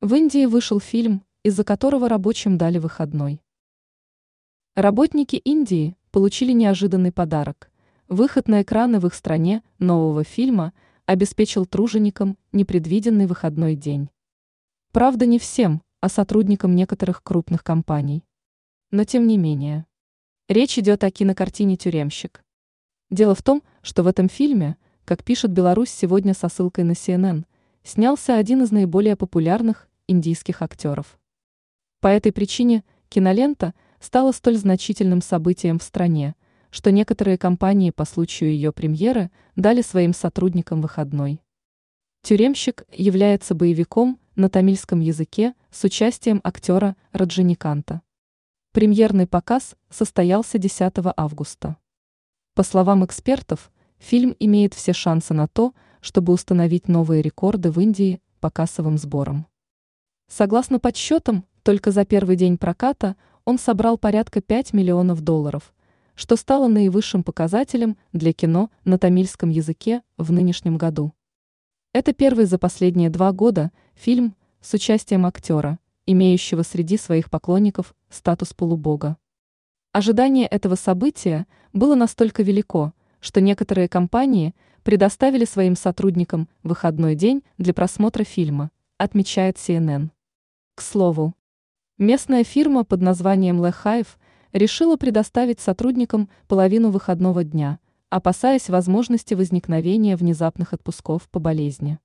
В Индии вышел фильм, из-за которого рабочим дали выходной. Работники Индии получили неожиданный подарок. Выход на экраны в их стране нового фильма обеспечил труженикам непредвиденный выходной день. Правда, не всем, а сотрудникам некоторых крупных компаний. Но тем не менее. Речь идет о кинокартине «Тюремщик». Дело в том, что в этом фильме, как пишет Беларусь сегодня со ссылкой на CNN, снялся один из наиболее популярных индийских актеров. По этой причине кинолента стала столь значительным событием в стране, что некоторые компании по случаю ее премьеры дали своим сотрудникам выходной. «Тюремщик» является боевиком на тамильском языке с участием актера Раджиниканта. Премьерный показ состоялся 10 августа. По словам экспертов, фильм имеет все шансы на то, чтобы установить новые рекорды в Индии по кассовым сборам. Согласно подсчетам, только за первый день проката он собрал порядка 5 миллионов долларов, что стало наивысшим показателем для кино на тамильском языке в нынешнем году. Это первый за последние два года фильм с участием актера, имеющего среди своих поклонников статус полубога. Ожидание этого события было настолько велико, что некоторые компании предоставили своим сотрудникам выходной день для просмотра фильма, отмечает CNN. К слову, местная фирма под названием Лехайв решила предоставить сотрудникам половину выходного дня, опасаясь возможности возникновения внезапных отпусков по болезни.